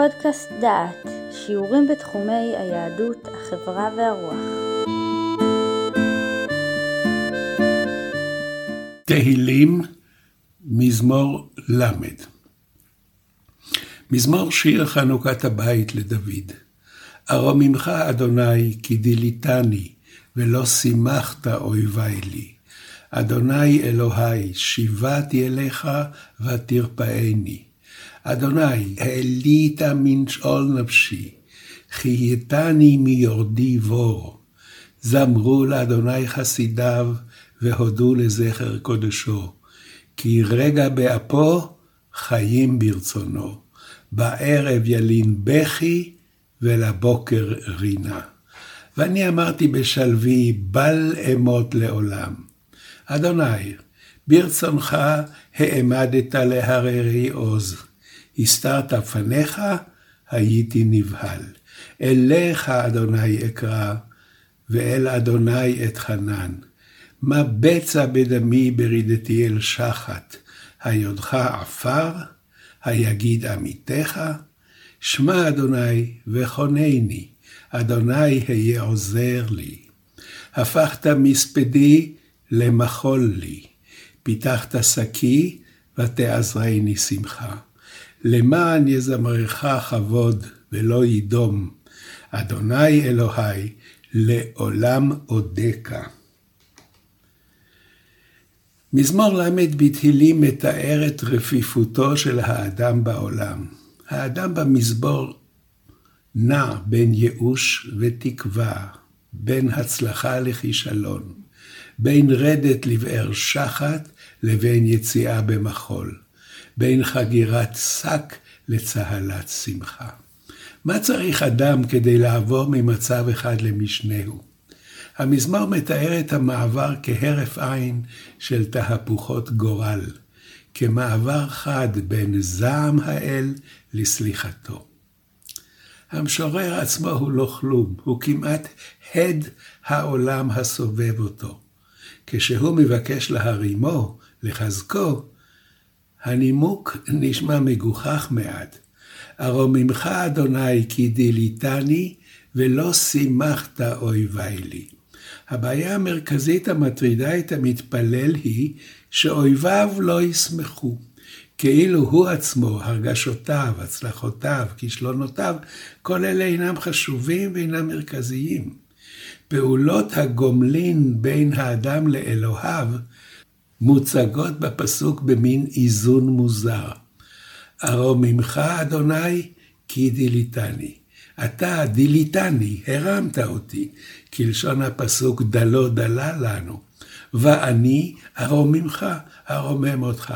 פודקאסט דעת, שיעורים בתחומי היהדות, החברה והרוח. תהילים, מזמור ל' מזמור שיר חנוכת הבית לדוד. ארוממך, אדוני, כי דיליתני, ולא שימחת אויבי לי. אדוני אלוהי, שיבעתי אליך ותרפאני. אדוני, העלית מן שאול נפשי, חייתני מיורדי בור. זמרו לאדוני חסידיו, והודו לזכר קודשו. כי רגע באפו, חיים ברצונו. בערב ילין בכי, ולבוקר רינה. ואני אמרתי בשלוי, בל אמות לעולם. אדוני, ברצונך העמדת להררי עוז. הסתרת פניך, הייתי נבהל. אליך, אדוני, אקרא, ואל אדוני אתחנן. מה בצע בדמי ברידתי אל שחת, היודך עפר, היגיד עמיתך, שמע אדוני וחונני, אדוני היה עוזר לי. הפכת מספדי למחול לי, פיתחת שקי ותעזרני שמחה. למען יזמרך כבוד ולא ידום, אדוני אלוהי לעולם אודקה. מזמור ל' בתהילים מתאר את רפיפותו של האדם בעולם. האדם במזמור נע בין ייאוש ותקווה, בין הצלחה לכישלון, בין רדת לבאר שחת לבין יציאה במחול, בין חגירת שק לצהלת שמחה. מה צריך אדם כדי לעבור ממצב אחד למשנהו? המזמור מתאר את המעבר כהרף עין של תהפוכות גורל, כמעבר חד בין זעם האל לסליחתו. המשורר עצמו הוא לא כלום, הוא כמעט הד העולם הסובב אותו. כשהוא מבקש להרימו, לחזקו, הנימוק נשמע מגוחך מעט. ארוממך אדוני כי דיליתני, ולא שימחת אויבי לי. הבעיה המרכזית המטרידה את המתפלל היא שאויביו לא ישמחו. כאילו הוא עצמו, הרגשותיו, הצלחותיו, כישלונותיו, כל אלה אינם חשובים ואינם מרכזיים. פעולות הגומלין בין האדם לאלוהיו מוצגות בפסוק במין איזון מוזר. ארוממך, אדוני, כי דיליתני. אתה דיליתני, הרמת אותי, כלשון הפסוק דלו דלה לנו. ואני ארוממך, ארומם אותך.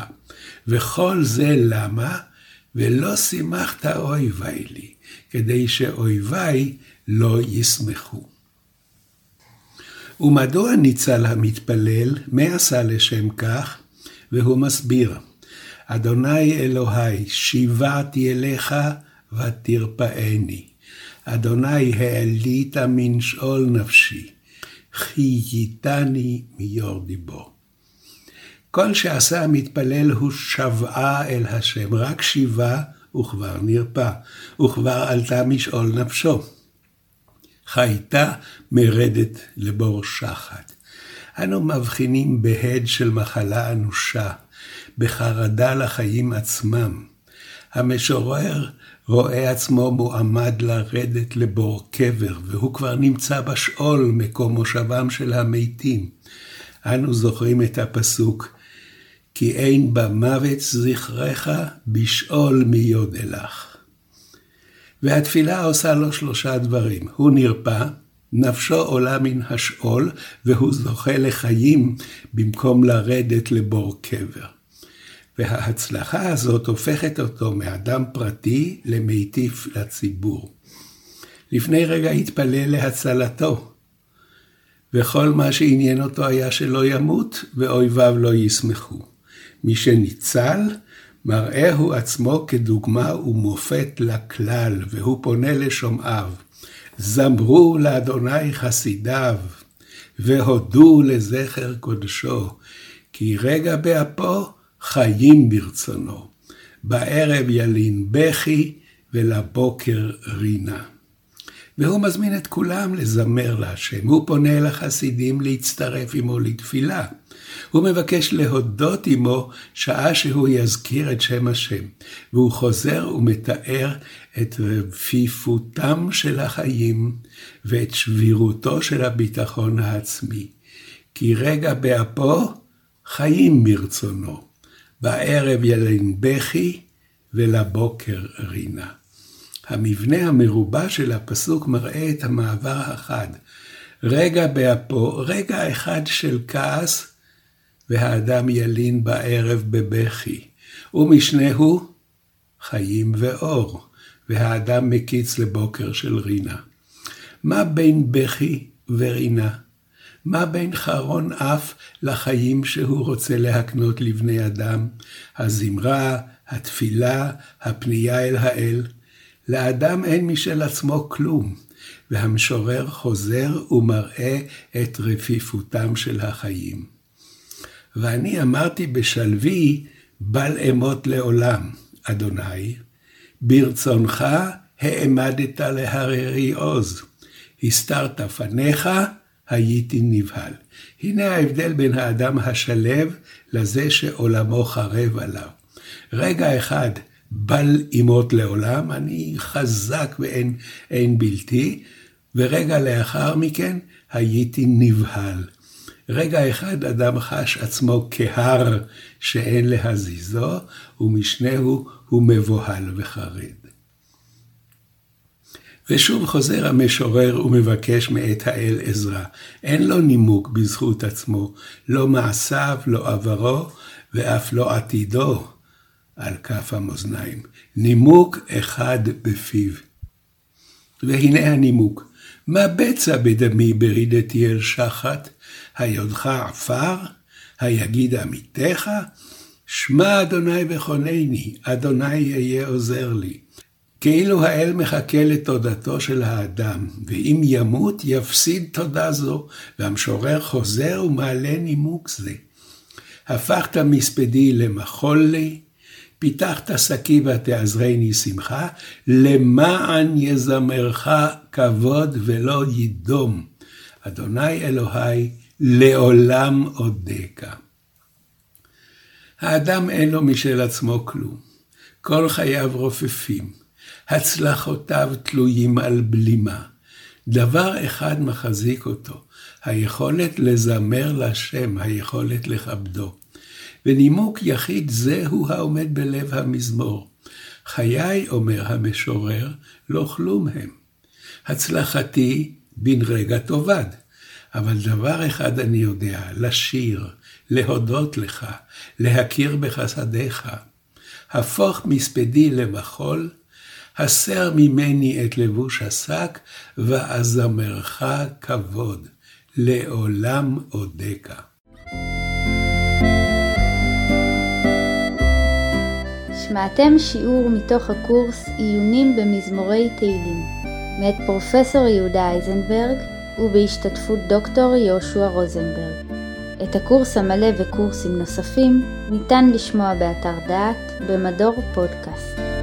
וכל זה למה? ולא שימחת אויבי לי, כדי שאויבי לא ישמחו. ומדוע ניצל המתפלל? מה עשה לשם כך? והוא מסביר, אדוני אלוהי, שיבעתי אליך ותרפאני. אדוני העלית מן שאול נפשי, חייתני מיורדי בו. כל שעשה המתפלל הוא שבעה אל השם, רק שיבה וכבר נרפא, וכבר עלתה משאול נפשו. חייתה מרדת לבור שחת. אנו מבחינים בהד של מחלה אנושה, בחרדה לחיים עצמם. המשורר רואה עצמו מועמד לרדת לבור קבר, והוא כבר נמצא בשאול, מקום מושבם של המתים. אנו זוכרים את הפסוק, כי אין במוות זכרך, בשאול מי יודלך. והתפילה עושה לו שלושה דברים. הוא נרפא, נפשו עולה מן השאול, והוא זוכה לחיים במקום לרדת לבור קבר. וההצלחה הזאת הופכת אותו מאדם פרטי למיטיף לציבור. לפני רגע התפלל להצלתו, וכל מה שעניין אותו היה שלא ימות, ואויביו לא ישמחו. מי שניצל, מראה הוא עצמו כדוגמה ומופת לכלל, והוא פונה לשומעיו. זמרו לאדוני חסידיו, והודו לזכר קודשו, כי רגע באפו חיים ברצונו. בערב ילין בכי, ולבוקר רינה. והוא מזמין את כולם לזמר להשם. הוא פונה אל החסידים להצטרף עמו לתפילה. הוא מבקש להודות עמו שעה שהוא יזכיר את שם השם. והוא חוזר ומתאר את רפיפותם של החיים ואת שבירותו של הביטחון העצמי. כי רגע באפו חיים מרצונו. בערב ילין בכי ולבוקר רינה. המבנה המרובע של הפסוק מראה את המעבר החד. רגע באפו, רגע אחד של כעס, והאדם ילין בערב בבכי. ומשנהו חיים ואור, והאדם מקיץ לבוקר של רינה. מה בין בכי ורינה? מה בין חרון אף לחיים שהוא רוצה להקנות לבני אדם? הזמרה, התפילה, הפנייה אל האל. לאדם אין משל עצמו כלום, והמשורר חוזר ומראה את רפיפותם של החיים. ואני אמרתי בשלוי, בל אמות לעולם, אדוני, ברצונך העמדת להררי עוז, הסתרת פניך, הייתי נבהל. הנה ההבדל בין האדם השלב לזה שעולמו חרב עליו. רגע אחד בל ימות לעולם, אני חזק ואין בלתי, ורגע לאחר מכן הייתי נבהל. רגע אחד אדם חש עצמו כהר שאין להזיזו, ומשנהו הוא מבוהל וחרד. ושוב חוזר המשורר ומבקש מאת האל עזרה. אין לו נימוק בזכות עצמו, לא מעשיו, לא עברו, ואף לא עתידו על כף המאזניים. נימוק אחד בפיו. והנה הנימוק, מה בצע בדמי ברידתי אל שחת? היודך עפר? היגיד עמיתך? שמע אדוני וכונני, אדוני יהיה עוזר לי. כאילו האל מחכה לתודתו של האדם, ואם ימות יפסיד תודה זו, והמשורר חוזר ומעלה נימוק זה. הפכת מספדי למחול לי, פיתחת שקי ותעזרני שמחה, למען יזמרך כבוד ולא ידום. אדוני אלוהי, לעולם אודקה. האדם אין לו משל עצמו כלום. כל חייו רופפים. הצלחותיו תלויים על בלימה. דבר אחד מחזיק אותו, היכולת לזמר לשם, היכולת לכבדו. ונימוק יחיד זהו העומד בלב המזמור. חיי, אומר המשורר, לא כלום הם. הצלחתי בן רגע תאבד. אבל דבר אחד אני יודע, לשיר, להודות לך, להכיר בחסדיך. הפוך מספדי למחול, הסר ממני את לבוש השק, ואזמרך כבוד, לעולם אודקה. שמעתם שיעור מתוך הקורס עיונים במזמורי תהילים, מאת פרופסור יהודה אייזנברג ובהשתתפות דוקטור יהושע רוזנברג. את הקורס המלא וקורסים נוספים ניתן לשמוע באתר דעת במדור פודקאסט.